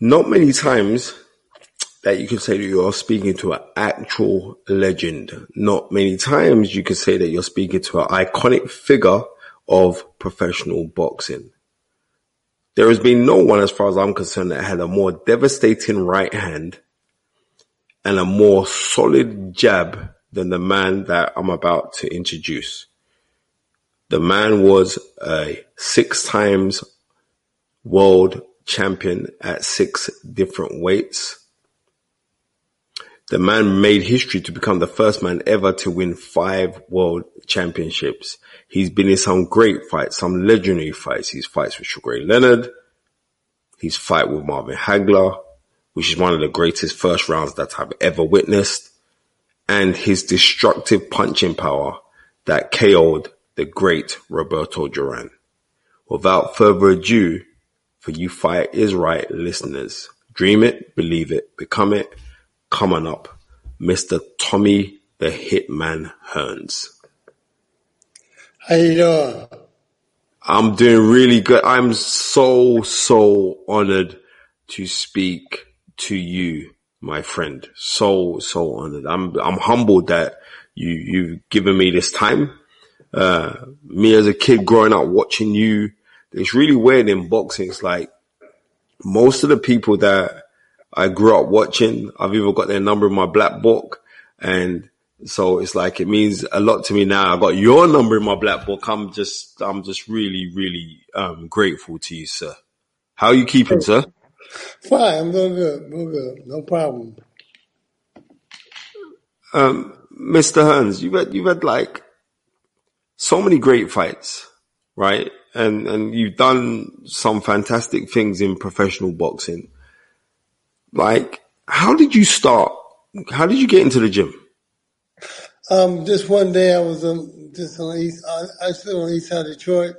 Not many times that you can say that you're speaking to an actual legend. Not many times you can say that you're speaking to an iconic figure of professional boxing. There has been no one, as far as I'm concerned, that had a more devastating right hand and a more solid jab than the man that I'm about to introduce. The man was a six times world champion at six different weights. The man made history to become the first man ever to win five world championships. He's been in some great fights, some legendary fights. He's fights with Sugar Ray Leonard. He's fight with Marvin Hagler, which is one of the greatest first rounds that I've ever witnessed. And his destructive punching power that KO'd the great Roberto Duran. Without further ado, for you Fight is Right listeners, dream it, believe it, become it, come on up, Mr. Tommy the Hitman Hearns. How you doing? I'm doing really good. I'm so, so honored to speak to you, my friend. So, so honored. I'm, I'm humbled that you, you've given me this time. Uh, me as a kid growing up watching you, it's really weird in boxing. It's like most of the people that I grew up watching, I've even got their number in my black book and so it's like, it means a lot to me now. I've got your number in my black book. I'm just, I'm just really, really, um, grateful to you, sir. How are you keeping, sir? Fine, I'm doing good, doing good, no problem. Um, Mr. Hearns, you've had, you've had like so many great fights, right? And, and you've done some fantastic things in professional boxing. Like, how did you start? How did you get into the gym? Um, just one day I was um, just on east, I, I still on the east side of Detroit,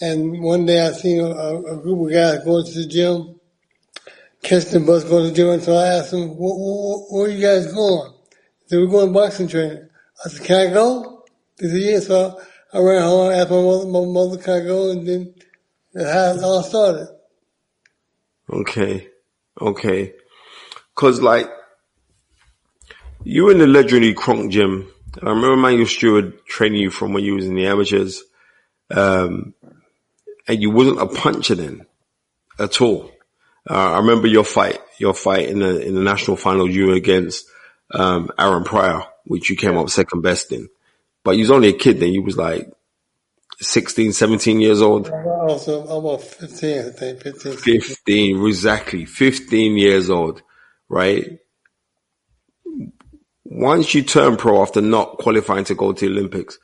and one day I seen a, a group of guys going to the gym, catch the bus going to the gym, and so I asked them, where, where you guys going? They were going boxing training. I said, can I go? They said, yeah. So I, I ran home, asked my mother, my mother, can I go? And then that's how it all started. Okay. Okay. Cause like, you were in the legendary Kronk gym. I remember Manuel Steward training you from when you was in the amateurs. Um, and you wasn't a puncher then at all. Uh, I remember your fight, your fight in the, in the national final you were against, um, Aaron Pryor, which you came up second best in. But you was only a kid then. You was like 16, 17 years old. Uh, I'm about 15, I think, 15. 15, exactly. 15 years old, right? Once you turn pro after not qualifying to go to the Olympics,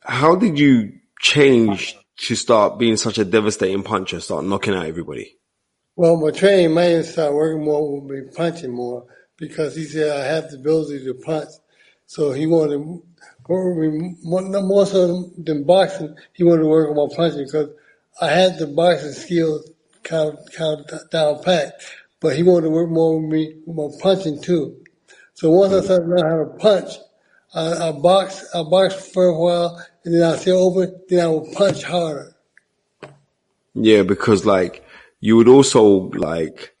how did you change to start being such a devastating puncher, start knocking out everybody? Well, my training man started working more with me, punching more, because he said I have the ability to punch. So he wanted work more, so than boxing. He wanted to work on my punching because I had the boxing skills kind of, kind of down pat, but he wanted to work more with me, with my punching too. So once I started learning how to punch, I, I I boxed for a while, and then I stay open, then I would punch harder. Yeah, because like you would also like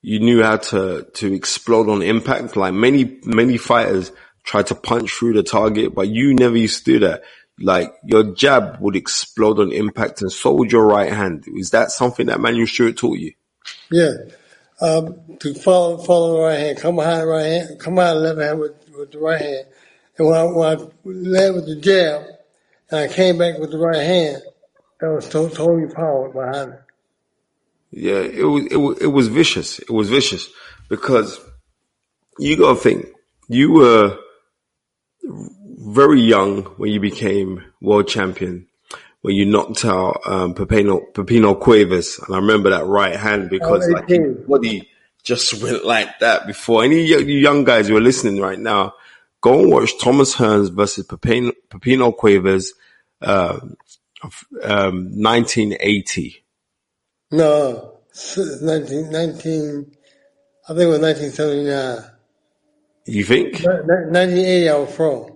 you knew how to to explode on impact. Like many many fighters try to punch through the target, but you never used to do that. Like your jab would explode on impact, and so would your right hand. Is that something that Manuel Steward taught you? Yeah. Um, to follow follow the right hand, come behind the right hand, come out the left hand with, with the right hand. And when I, when I led with the jab, and I came back with the right hand, that was to- totally power behind it. Yeah, it was, it was, it was vicious. It was vicious because you gotta think, you were very young when you became world champion, when you knocked out, um, Pipino, Pipino Cuevas. And I remember that right hand because like his body just went like that before. Any young guys who are listening right now, go and watch Thomas Hearns versus Pipino, Pipino Cuevas, um, of, um, 1980. No, s- 19, 19 I think it was 1979. You think? Ni- 1980 I was from.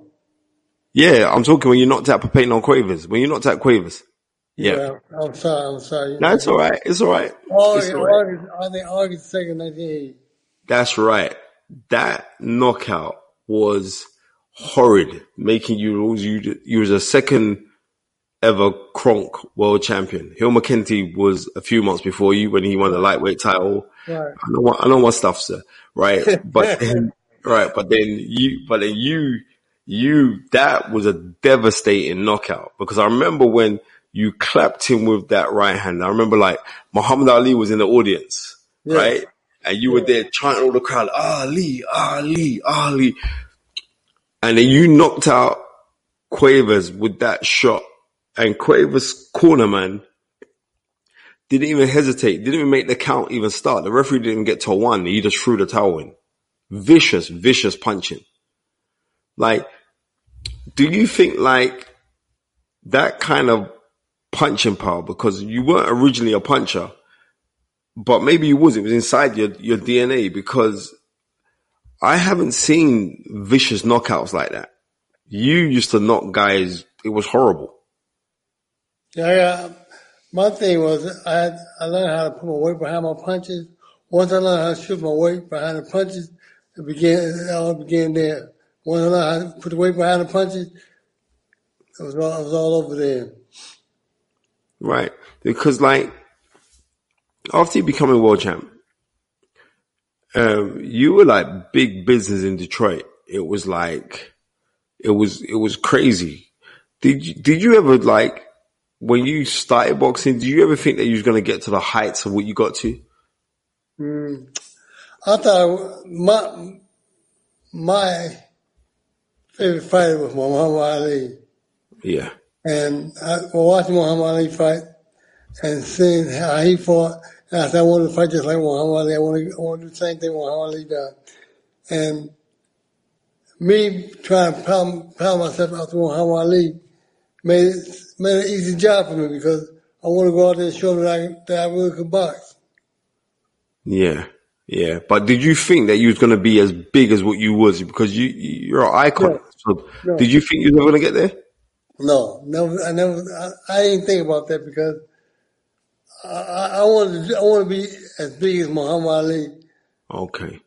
Yeah, I'm talking when you knocked out Pipino Cuevas. When you knocked out Cuevas. Yeah. I'm sorry, I'm sorry. No, it's alright. It's alright. August, It's all right. August, I think August 2nd, 1980. That's right. That knockout was horrid, making you lose. You, you was a second ever Kronk world champion. Hilmer Kenty was a few months before you when he won the lightweight title. Right. I know what, I know what stuff, sir. Right. But right. But then you, but then you, you, that was a devastating knockout because I remember when you clapped him with that right hand. I remember like Muhammad Ali was in the audience, Yeah. right? And you were there chanting all the crowd, Ali, Ali, Ali. And then you knocked out Cuevas with that shot and Cuevas corner man didn't even hesitate, didn't even make the count even start. The referee didn't get to one. He just threw the towel in. Vicious, vicious punching. Like, do you think like that kind of punching power, because you weren't originally a puncher, but maybe you was, it was inside your, your DNA because I haven't seen vicious knockouts like that. You used to knock guys, it was horrible. Yeah, yeah. My thing was I I learned how to put my weight behind my punches. Once I learned how to shift my weight behind the punches, it began. It all began there. Once I learned how to put the weight behind the punches, it was all, it was all over there. Right. Because like, after you become a world champ, um, you were like big business in Detroit. It was like, it was, it was crazy. Did you, did you ever like, when you started boxing, did you ever think that you was going to get to the heights of what you got to? Mm. I thought my my favorite fighter was Muhammad Ali, Yeah. and I watching Muhammad Ali fight and seeing how he fought. And I said, I want to fight just like Muhammad Ali. I want to, I want to do the same thing Muhammad Ali done. And me trying to pound, pound myself out to Muhammad Ali made it, made it an easy job for me because I want to go out there and show them that I, that I really could box. Yeah. Yeah. But did you think that you was going to be as big as what you was? Because you, you're an icon. No. So No. did you think you was going to get there? No, never. I never. I, I didn't think about that because I, I, wanted. To, I want to be as big as Muhammad Ali. Okay.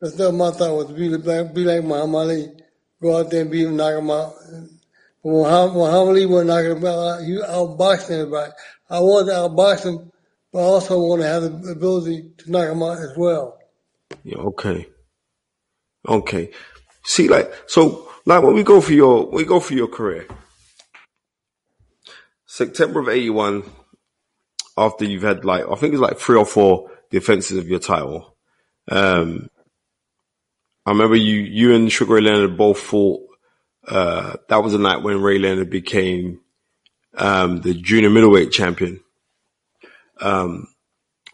That's not my thought was to be like, be like Muhammad Ali, go out there and beat him, knock him out. But Muhammad, Muhammad Ali wasn't knocking him out. He outboxed everybody. I wanted to outbox him, but I also want to have the ability to knock him out as well. Yeah, okay. Okay. See, like, so, like, when we go for your, we go for your career, September of 81, after you've had like, I think it's like three or four defenses of your title. Um, I remember you, you and Sugar Ray Leonard both fought, uh, that was the night when Ray Leonard became, um, the junior middleweight champion. Um,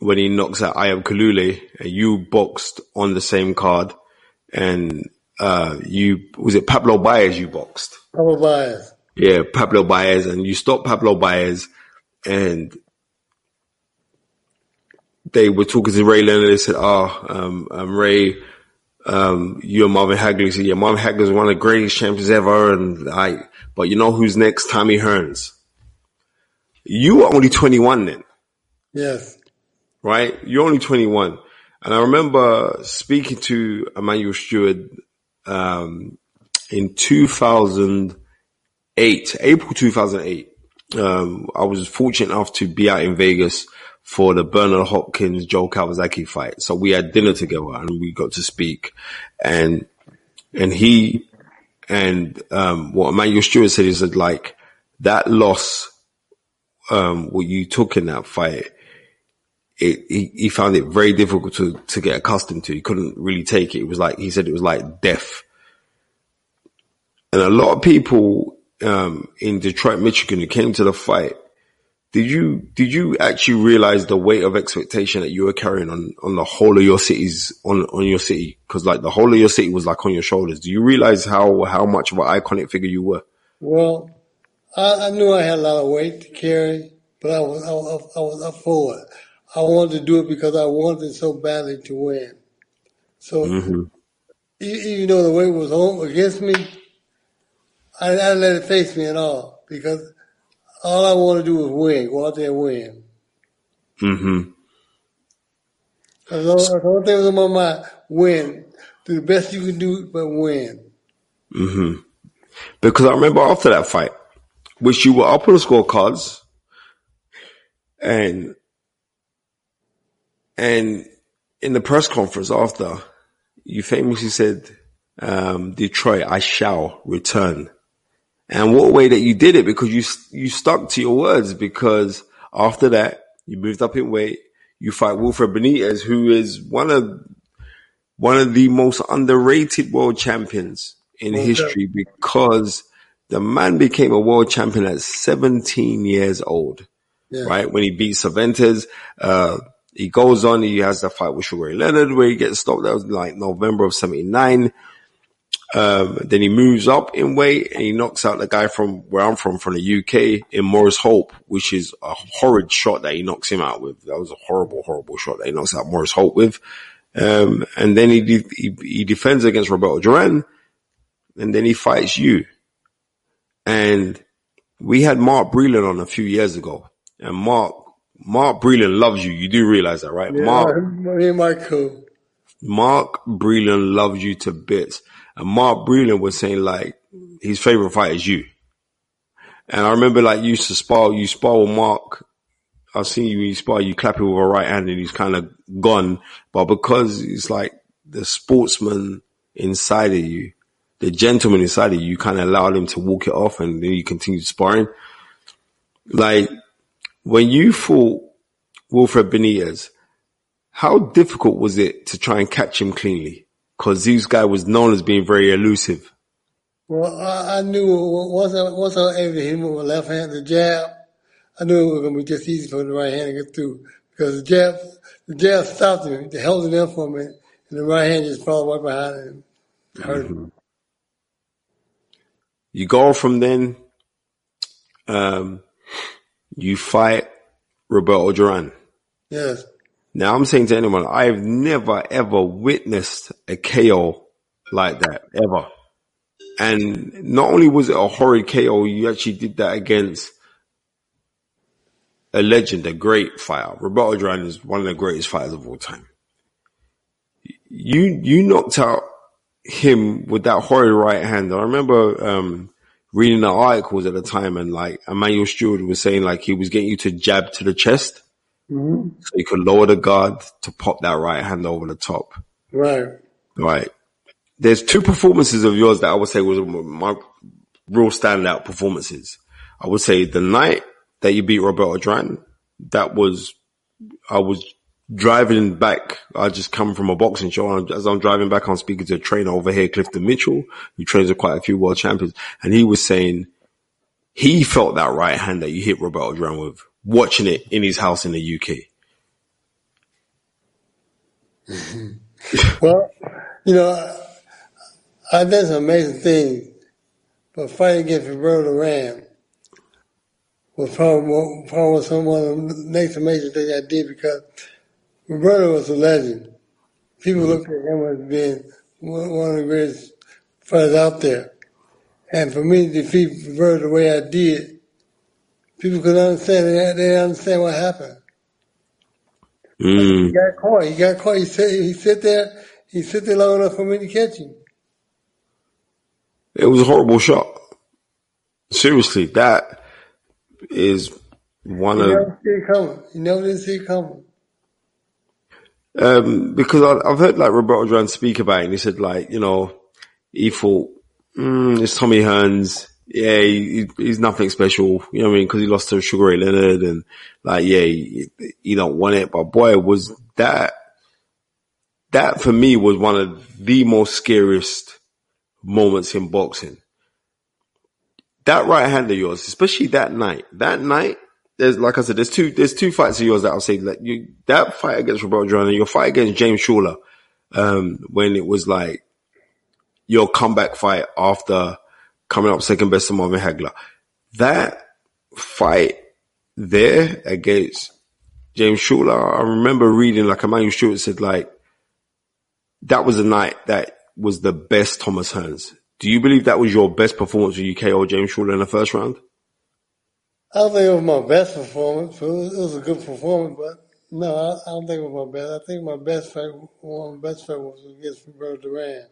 when he knocks out Ayub Kalule and you boxed on the same card and, uh, you, was it Pablo Baez you boxed? Pablo Baez. Yeah, Pablo Baez and you stopped Pablo Baez and they were talking to Ray Leonard. They said, "Oh, um, um, Ray, um, you and Marvin Hagler." He said, "Yeah, Marvin Hagler is one of the greatest champions ever." And I, but you know who's next? Tommy Hearns. You were only 21 then. Yes. Right? You're only 21. And I remember speaking to Emanuel Steward, um, in 2008, April 2008. Um, I was fortunate enough to be out in Vegas for the Bernard Hopkins Joe Calzaghe fight. So we had dinner together and we got to speak and, and he, and, um, what Emanuel Steward said is that like that loss, um, what you took in that fight, it, he, he found it very difficult to, to get accustomed to. He couldn't really take it. It was like, he said it was like death. And a lot of people, um, in Detroit, Michigan who came to the fight, did you, did you actually realize the weight of expectation that you were carrying on, on the whole of your cities, on, on your city? Cause like the whole of your city was like on your shoulders. Do you realize how, how much of an iconic figure you were? Well, I, I knew I had a lot of weight to carry, but I was, I I was up for it. I wanted to do it because I wanted so badly to win. So Mm-hmm. even though the weight was on against me, I, I didn't let it face me at all because all I want to do is win, go out there and win. Mm-hmm. That's all, that's the only thing was on my mind, win. Do the best you can do, but win. Mm-hmm. Because I remember after that fight, which you were up on the scorecards, and and in the press conference after, you famously said, um, "Detroit, I shall return." And what way that you did it because you you stuck to your words. Because after that, you moved up in weight. You fight Wilfred Benitez, who is one of one of the most underrated world champions in Well, history because the man became a world champion at 17 years old, Yeah. right? When he beat Cervantes, uh, he goes on, he has the fight with Sugar Ray Leonard where he gets stopped. That was like November of 79. Um, then he moves up in weight and he knocks out the guy from where I'm from, from the UK in Maurice Hope, which is a horrid shot that he knocks him out with. That was a horrible, horrible shot that he knocks out Maurice Hope with. Um, and then he, de- he, he defends against Roberto Duran and then he fights you. And we had Mark Breland on a few years ago and Mark, Mark Breland loves you. You do realize that, right? Yeah, Mark, me and cool. Mark Breland loves you to bits. And Mark Breland was saying like his favorite fight is you. And I remember like you used to spar, you spar with Mark. I've seen you, you spar, you clap it with a right hand and he's kind of gone. But because it's like the sportsman inside of you, the gentleman inside of you, you kind of allowed him to walk it off and then you continued sparring. Like when you fought Wilfred Benitez, how difficult was it to try and catch him cleanly? Cause this guy was known as being very elusive. Well, I, I knew once I, once I him with my left hand, the jab, I knew it was going to be just easy for the right hand to get through because the jab, the jab stopped him, it held it in for me, and the right hand just followed right behind him. Hurt him. You go from then, um, you fight Roberto Duran. Yes. Now I'm saying to anyone, I've never ever witnessed a KO like that ever. And not only was it a horrid KO, you actually did that against a legend, a great fighter. Roberto Duran is one of the greatest fighters of all time. You, you knocked out him with that horrid right hand. I remember, um, reading the articles at the time and like Emanuel Steward was saying like he was getting you to jab to the chest hmm so you could lower the guard to pop that right hand over the top. Right. Right. There's two performances of yours that I would say was my real standout performances. I would say the night that you beat Roberto Duran, that was, I was driving back. I just come from a boxing show. And as I'm driving back, I'm speaking to a trainer over here, Clifton Mitchell, who trains with quite a few world champions. And he was saying he felt that right hand that you hit Roberto Duran with, watching it in his house in the UK. Well, you know, I, I've done some amazing things, but fighting against Roberto Duran, was probably, probably some of the next amazing thing I did because Roberto was a legend. People looked at him as being one of the greatest fighters out there. And for me to defeat Roberto the way I did, people could understand. They, they didn't understand what happened. Mm. He got caught. He got caught. He sit, he sit there. He sit there long enough for me to catch him. It was a horrible shot. Seriously, that is one You of never see it coming. You never did see it coming. Um, because I, I've heard like Roberto Duran speak about it, and he said like you know he thought mm, it's Tommy Hearns. Yeah, he, he's nothing special. You know what I mean? Because he lost to Sugar Ray Leonard, and like yeah, he, he don't want it. But boy, was that that for me was one of the most scariest moments in boxing. That right hand of yours, especially that night, that night, there's, like I said, there's two, there's two fights of yours that I'll say like you, that fight against Roberto and your fight against James Shuler, um, when it was like your comeback fight after coming up second best to Marvin Hagler. That fight there against James Shuler, I remember reading like Emanuel Steward said like, that was a night that was the best Thomas Hearns. Do you believe that was your best performance for UK or James Schuler in the first round? I don't think it was my best performance. It was, it was a good performance, but no, I, I don't think it was my best. I think my best fight, one of my best fight was against Roberto Duran.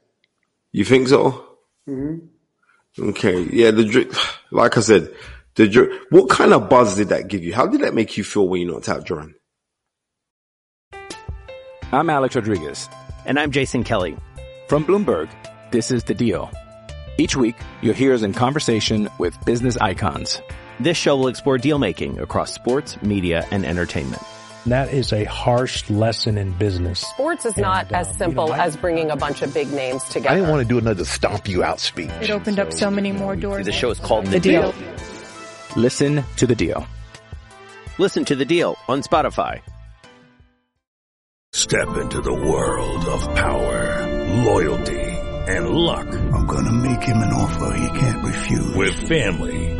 You think so? Mm-hmm. Okay. Yeah. The like I said, the what kind of buzz did that give you? How did that make you feel when you knocked out Duran? I'm Alex Rodriguez. And I'm Jason Kelly. From Bloomberg, this is The Deal. Each week, you'll hear us in conversation with business icons. This show will explore deal making across sports, media, and entertainment. That is a harsh lesson in business. Sports is not And, uh, as simple you know, I- as bringing a bunch of big names together. I together. didn't want to do another stomp you out speech. It opened up so many more doors. The show is called The, The Deal. Listen to The Deal. Listen to The Deal on Spotify. Step into the world of power, loyalty, and luck. I'm gonna make him an offer he can't refuse. With family,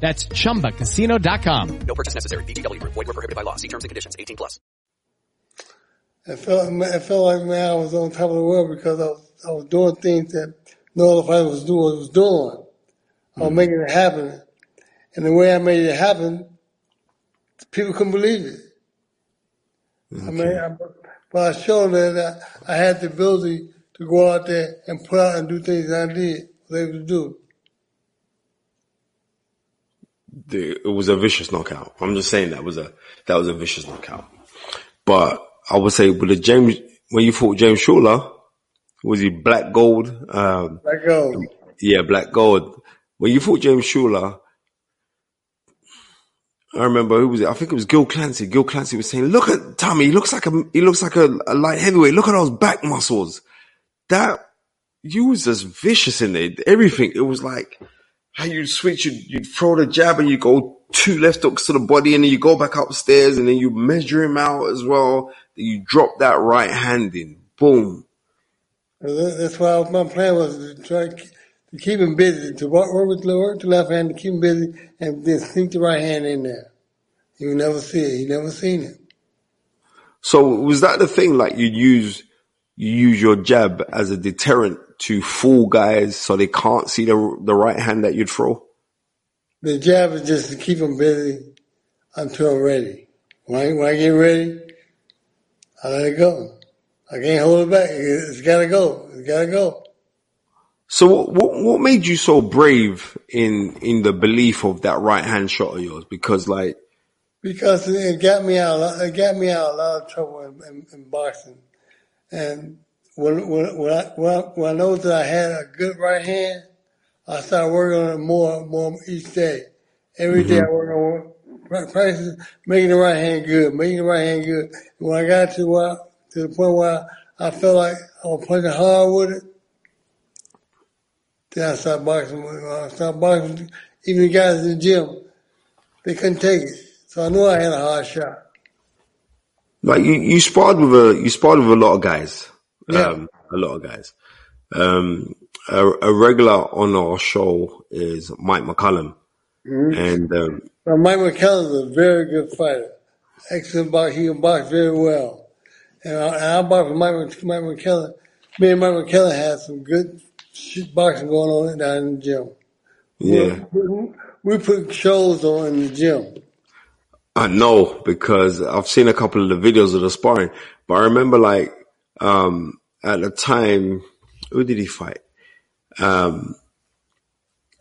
That's ChumbaCasino.com. No purchase necessary. VGW Group. Void were prohibited by law. See terms and conditions. 18 plus. It felt, it felt like man, I was on top of the world because I was, I was doing things that no other fighter was doing. Was doing. I was mm-hmm. making it happen, and the way I made it happen, people couldn't believe it. I mean, I, but I showed them that I had the ability to go out there and put out and do things that I did, was able to do. The, it was a vicious knockout. I'm just saying that was a that was a vicious knockout. But I would say with the James when you fought James Shuler, was he black gold? Um, Black gold. yeah, black gold. When you fought James Shuler, I remember who was it? I think it was Gil Clancy. Gil Clancy was saying, "Look at Tommy. He looks like a he looks like a, a light heavyweight. Look at those back muscles. That you was just vicious in there. Everything. It was like." How you switch, you'd, you'd throw the jab and you go two left hooks to the body and then you go back upstairs and then you measure him out as well. Then you drop that right hand in. Boom. That's why my plan was to try to keep- him busy, to work with the left hand, to keep him busy, and then sneak the right hand in there. He would never see it. He never seen it. So was that the thing? Like you'd use, you use your jab as a deterrent to fool guys so they can't see the, the right hand that you'd throw? The jab is just to keep them busy until I'm ready. When I, when I get ready, I let it go. I can't hold it back. It's gotta go. It's gotta go. So what, what, what made you so brave in, in the belief of that right hand shot of yours? Because like, because it got me out, it got me out a lot of trouble in, in, in boxing. And when, when, when I, when I, when I know that I had a good right hand, I started working on it more, more each day. Every day I mm-hmm. work on right- practice, making the right hand good, making the right hand good. And when I got to where, to the point where I felt like I was punching hard with it, then I started boxing. I uh, started boxing, even the guys in the gym, they couldn't take it. So I knew I had a hard shot. Like you, you sparred with a, you sparred with a lot of guys. Yeah. Um, a lot of guys. Um, a, a regular on our show is Mike McCallum. Mhm. And, um, Now, Mike McKellar's a very good fighter. Excellent box. He can box very well. And I, and I boxed with Mike, Mike McKellar. Me and Mike McCallum had some good shit boxing going on down in the gym. yeah. We, we put shows on in the gym. I know because I've seen a couple of the videos of the sparring, but I remember like, um, at the time, who did he fight? Um,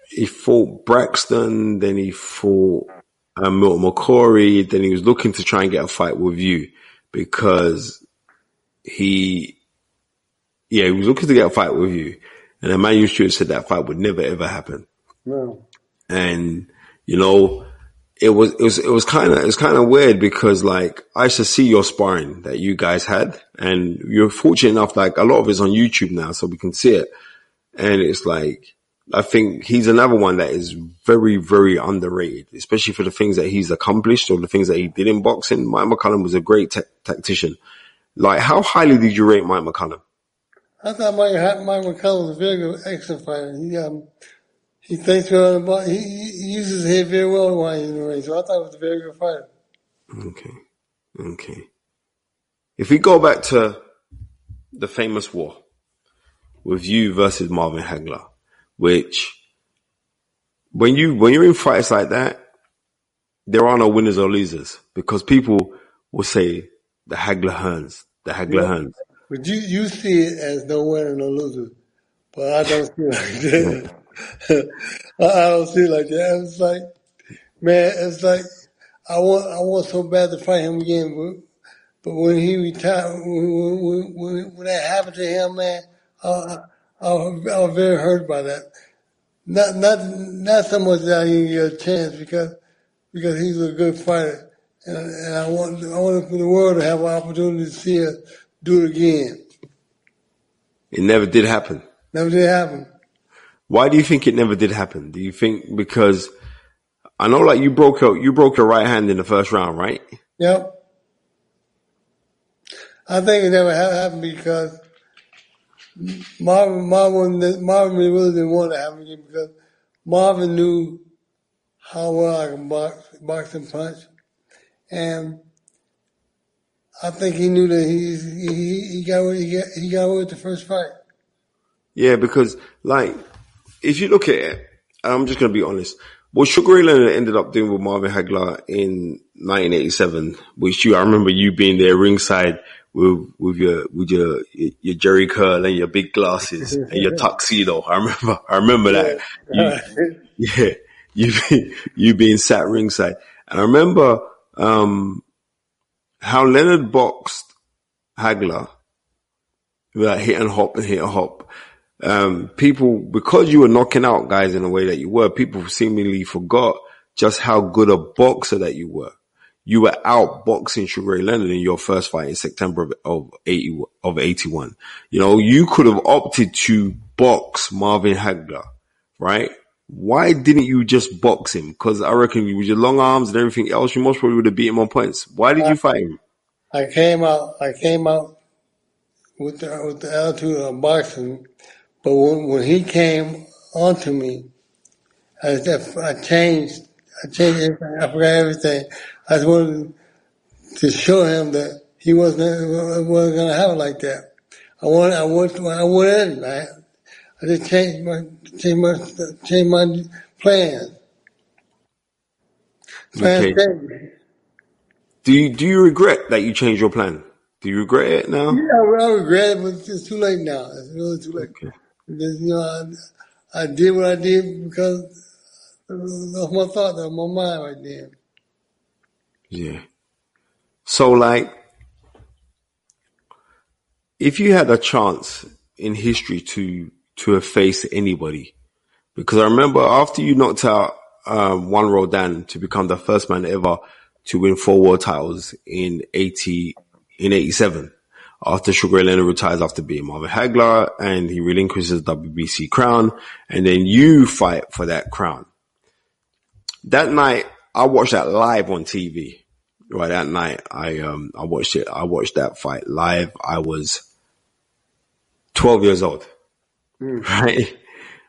he fought Braxton, then he fought uh, Milton McCrory, then he was looking to try and get a fight with you because he, yeah, he was looking to get a fight with you. And Emanuel Steward said that fight would never ever happen No. and you know it was it was it was kind of it was kind of weird because like I used to see your sparring that you guys had, and you're fortunate enough like a lot of it's on YouTube now, so we can see it, and it's like I think he's another one that is very very underrated, especially for the things that he's accomplished or the things that he did in boxing. Mike McCallum was a great ta- tactician. Like, how highly did you rate Mike McCallum? I thought Mike, Mike McCullough was a very good, excellent fighter. He, um, he thinks well about, he, he uses his head very well in the ring. So I thought he was a very good fighter. Okay. Okay. If we go back to the famous war with you versus Marvin Hagler, which when you, when you're in fights like that, there are no winners or losers because people will say the Hagler Hearns, the Hagler Yeah. Hearns. But you, you see it as no winner, no loser. But I don't see it like that. I don't see it like that. It's like, man, it's like, I want, I want so bad to fight him again. But, but when he retired, when, when, when, when that happened to him, man, I, I, I I was very hurt by that. Not, not, not so much that I didn't get a chance because, because he's a good fighter. And, and I want, I want for the world to have an opportunity to see us do it again. It never did happen. Never did happen. Why do you think it never did happen? Do you think because I know like you broke your, you broke your right hand in the first round, right? Yep. I think it never happened because Marvin, Marvin, Marvin really didn't want to happen because Marvin knew how well I can box, box and punch. And I think he knew that he, he, he got, away- he got, he got away with the first fight. Yeah, because like if you look at it, I'm just gonna be honest. What Sugar Ray Leonard ended up doing with Marvin Hagler in 1987, which you, I remember you being there ringside with, with your, with your, your Jheri curl and your big glasses and your tuxedo. I remember, I remember that. You, yeah, you, you being sat ringside. And I remember, um, how Leonard boxed Hagler, that hit and hop and hit and hop. Um, people, because you were knocking out guys in the way that you were, people seemingly forgot just how good a boxer that you were. You were out boxing Sugar Ray Leonard in your first fight in September of, of 80, of 81. You know, you could have opted to box Marvin Hagler, right? Why didn't you just box him? Cause I reckon with your long arms and everything else, you most probably would have beat him on points. Why did you fight him? I came out, I came out with the, with the attitude of boxing, but when, he came onto me, I, I changed, I changed everything, I forgot everything. I just wanted to show him that he wasn't, wasn't gonna have it like that. I want, I want, I went in, I, I just changed my, changed my, changed my plan. Plan Okay. changed. Do you, do you regret that you changed your plan? Do you regret it now? Yeah, I regret it, but it's too late now. It's really too late. Just, you know, I, I did what I did because of my thought, of my mind right then. Yeah. So like, if you had a chance in history to, to faced anybody, because I remember after you knocked out, um, Juan Roldan to become the first man ever to win four world titles in 80, in 87 after Sugar Ray Leonard retires after being Marvin Hagler and he relinquishes the WBC crown and then you fight for that crown. That night, I watched that live on TV. Right that night, I, um, I watched it, I watched that fight live. I was 12 years old, Mm. right?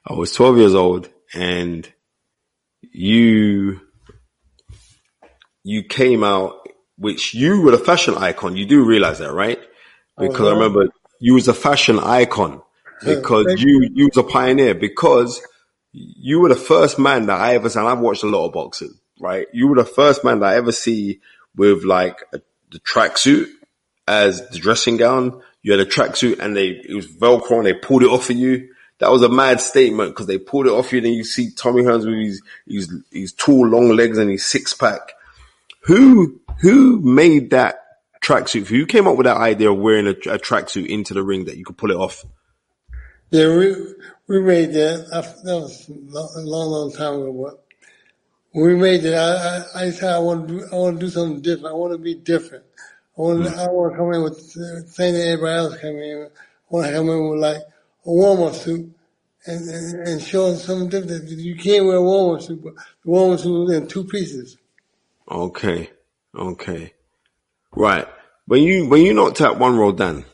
I was 12 years old and you, you came out, which you were a fashion icon. You do realize that, right? Because I remember you was a fashion icon because you, you was a pioneer because you were the first man that I ever seen. I've watched a lot of boxing, right? You were the first man that I ever see with like a, the tracksuit as the dressing gown. You had a tracksuit and they, it was Velcro and they pulled it off of you. That was a mad statement because they pulled it off you. and Then you see Tommy Hearns with his, his, his tall, long legs and his six pack. Who, who made that tracksuit? Who came up with that idea of wearing a, a tracksuit into the ring that you could pull it off? Yeah, we we made that. That was a long, long, time ago. But we made that, I, I, I said I want to do, I want to do something different. I want to be different. I want to, mm. I want to come in with the that everybody else come in. I want to come in with like a warm-up suit and, and, and show something different. You can't wear a warm-up suit, but the warm-up suit was in two pieces. Okay. Okay. Right. When you, when you knocked out Juan Roldan,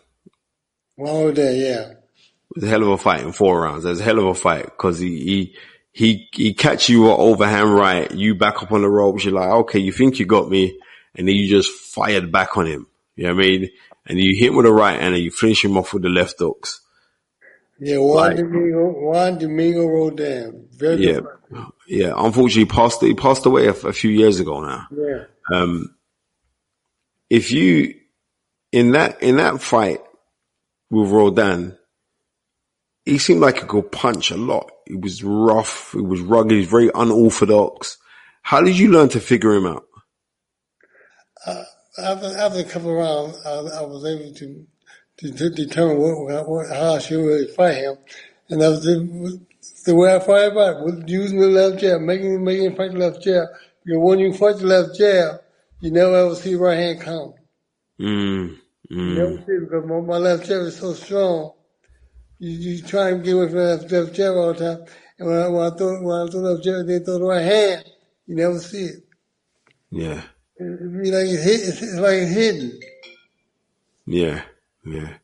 One there, yeah. it was a hell of a fight in four rounds. It was a hell of a fight because he, he, he, he catch you with overhand right. You back up on the ropes. You're like, okay, you think you got me. And then you just fired back on him. You know what I mean? And you hit him with the right hand and you finish him off with the left hooks. Yeah, Juan Right. Domingo, Juan Domingo Roldan. Very Yeah. Yeah. Unfortunately, he passed, he passed away a, a few years ago now. Yeah. Um, if you, in that, in that fight with Roldan, he seemed like he could punch a lot. He was rough. He was rugged. He was very unorthodox. How did you learn to figure him out? Uh, after, after a couple of rounds, I, I was able to, to, to determine what, what, how I should really fight him. And that was the, the way I fight back, was using the left jab, making, making him fight the left jab. Because when you fight the left jab, you never ever see right hand come. Mm, mm, see it because my, my left jab is so strong. You, you try and get away from that left, jab all the time. And when I, when I throw, when I throw left jab, they throw the right hand. You never see it. yeah, be like it's, it's, it's like it's hidden. yeah, yeah.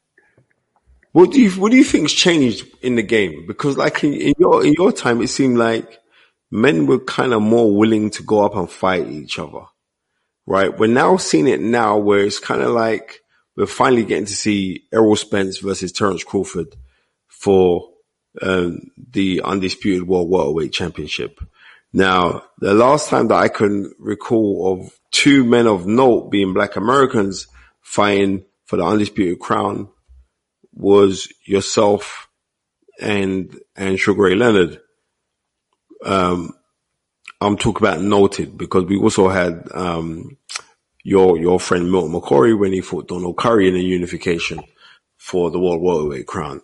What do you, what do you think's changed in the game? Because like in, in your, in your time, it seemed like men were kind of more willing to go up and fight each other. right? We're now seeing it now where it's kind of like we're finally getting to see Errol Spence versus Terence Crawford for um, the undisputed world welterweight championship. Now, the last time that I can recall of two men of note being black Americans fighting for the undisputed crown was yourself and, and Sugar Ray Leonard. Um, I'm talking about noted because we also had, um, your, your friend Milton McCrory when he fought Donald Curry in a unification for the world welterweight crown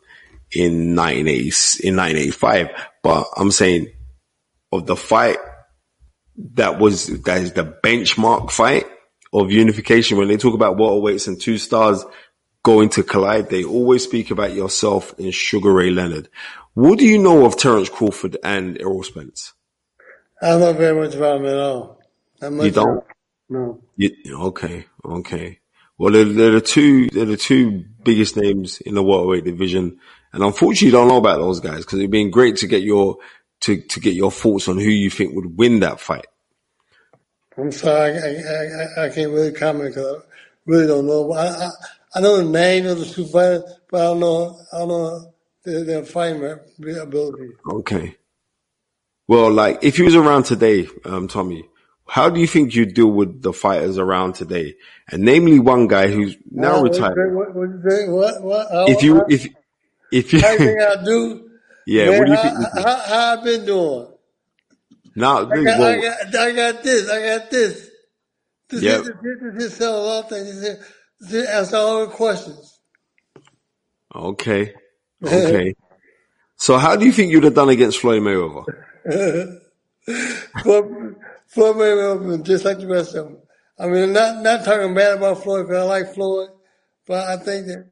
in 1980, in 1985. But I'm saying of the fight that was, that is the benchmark fight of unification. When they talk about welterweights and two stars going to collide, they always speak about yourself and Sugar Ray Leonard. What do you know of Terence Crawford and Errol Spence? I don't know very much about him at all. Not much You don't? No. You, okay, okay. Well, they're, they're the two, they're the two biggest names in the welterweight division. And unfortunately, you don't know about those guys because it'd been great to get your, to, to get your thoughts on who you think would win that fight. I'm sorry, I, I, I, I can't really comment because I really don't know. I, I, I know the name of the two fighters, but I don't know, I don't know their, their fighting ability. Okay. Well, like if he was around today, um, Tommy, how do you think you deal with the fighters around today? And namely one guy who's now Uh, what- retired. What, what, what, what, what, how- If you, if, If you, I do. yeah, Man, what do you think? How, how I been doing? Now, I got, well, I got, I got this. I got this. This Yep. is this is sell a lot of things. This is- this is answer all the questions. okay, okay. So how do you think you'd have done against Floyd Mayweather? Floyd, Floyd Mayweather, just like the rest of them. I mean, not not talking bad about Floyd because I like Floyd, but I think that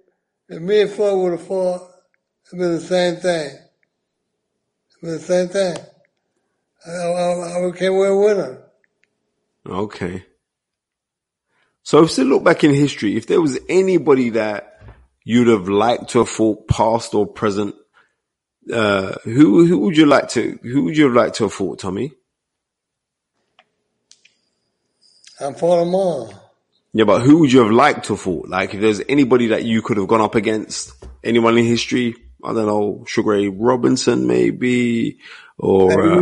if me and Floyd would have fought, it'd been the same thing. It'd been the same thing. I, I, I away a winner. Okay. So if you look back in history, if there was anybody that you'd have liked to have fought, past or present, uh, who who would you like to who would you have liked to have fought, Tommy? I fought them all. Yeah, but who would you have liked to fought? Like if there's anybody that you could have gone up against, anyone in history, I don't know, Sugar Ray Robinson maybe, or uh,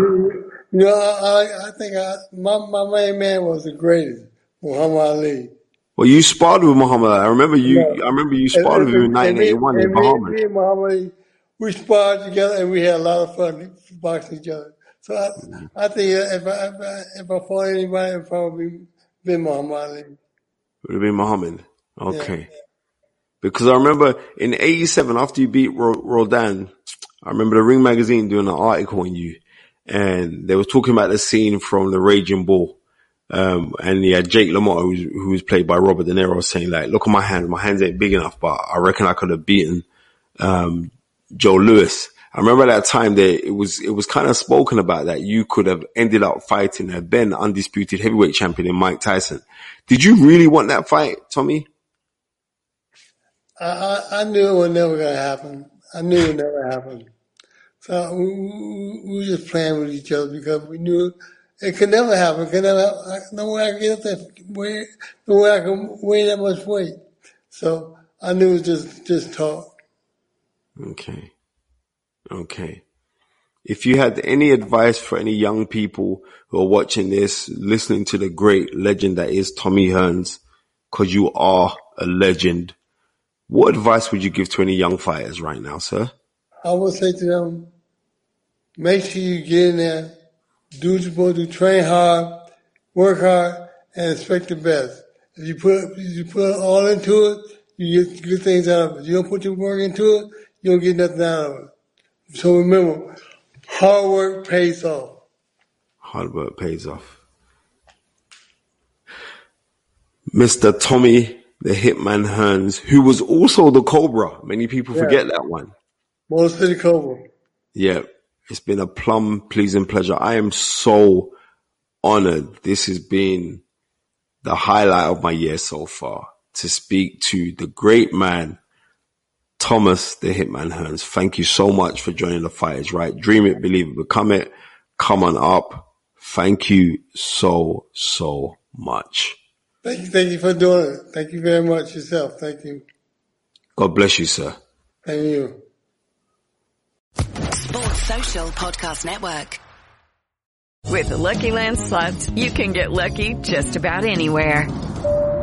You know, I, I think I, my, my main man was the greatest, Muhammad Ali. well, you sparred with Muhammad. Ali. I remember you. Yeah. I remember you sparred with him in And me- 1981 in and me- and Muhammad Ali, we sparred together and we had a lot of fun boxing each other. So I, I think if I, if I, if I fought anybody, it'd probably been Muhammad Ali. Would have been Muhammad. Okay. Because I remember in 87, after you beat Ro- Roldan, I remember the Ring magazine doing an article on you and they were talking about the scene from the Raging Bull. Um, and yeah, Jake LaMotta, who's, who was played by Robert De Niro, saying like, look at my hands. My hands ain't big enough, but I reckon I could have beaten, um, Joe Louis. I remember that time that it was, it was kind of spoken about that you could have ended up fighting a then undisputed heavyweight champion in Mike Tyson. Did you really want that fight, Tommy? I, I, knew it was never going to happen. I knew it would never happen. So we, we, we were just playing with each other because we knew it could never happen. It could never. No way I could get up that way, no way I could weigh that much weight. So I knew it was just, just talk. Okay. Okay. If you had any advice for any young people who are watching this, listening to the great legend that is Tommy Hearns, cause you are a legend, what advice would you give to any young fighters right now, sir? I would say to them, make sure you get in there, do what you're supposed to, train hard, work hard, and expect the best. If you put, you put all into it, you get good things out of it. If you don't put your work into it, you don't get nothing out of it. So remember, hard work pays off. Hard work pays off. Mr. Tommy the Hitman Hearns, who was also the Cobra. Many people Yeah. forget that one. Motor City Cobra. Yeah, it's been a plum pleasing pleasure. I am so honored. This has been the highlight of my year so far to speak to the great man, Thomas the Hitman Hearns. Thank you so much for joining the fighters, right? Dream it, believe it, become it. Come on up. Thank you so, so much. Thank you, thank you for doing it. Thank you very much yourself. Thank you. God bless you, sir. Thank you. Sports Social Podcast Network. With the Lucky Land slots, you can get lucky just about anywhere.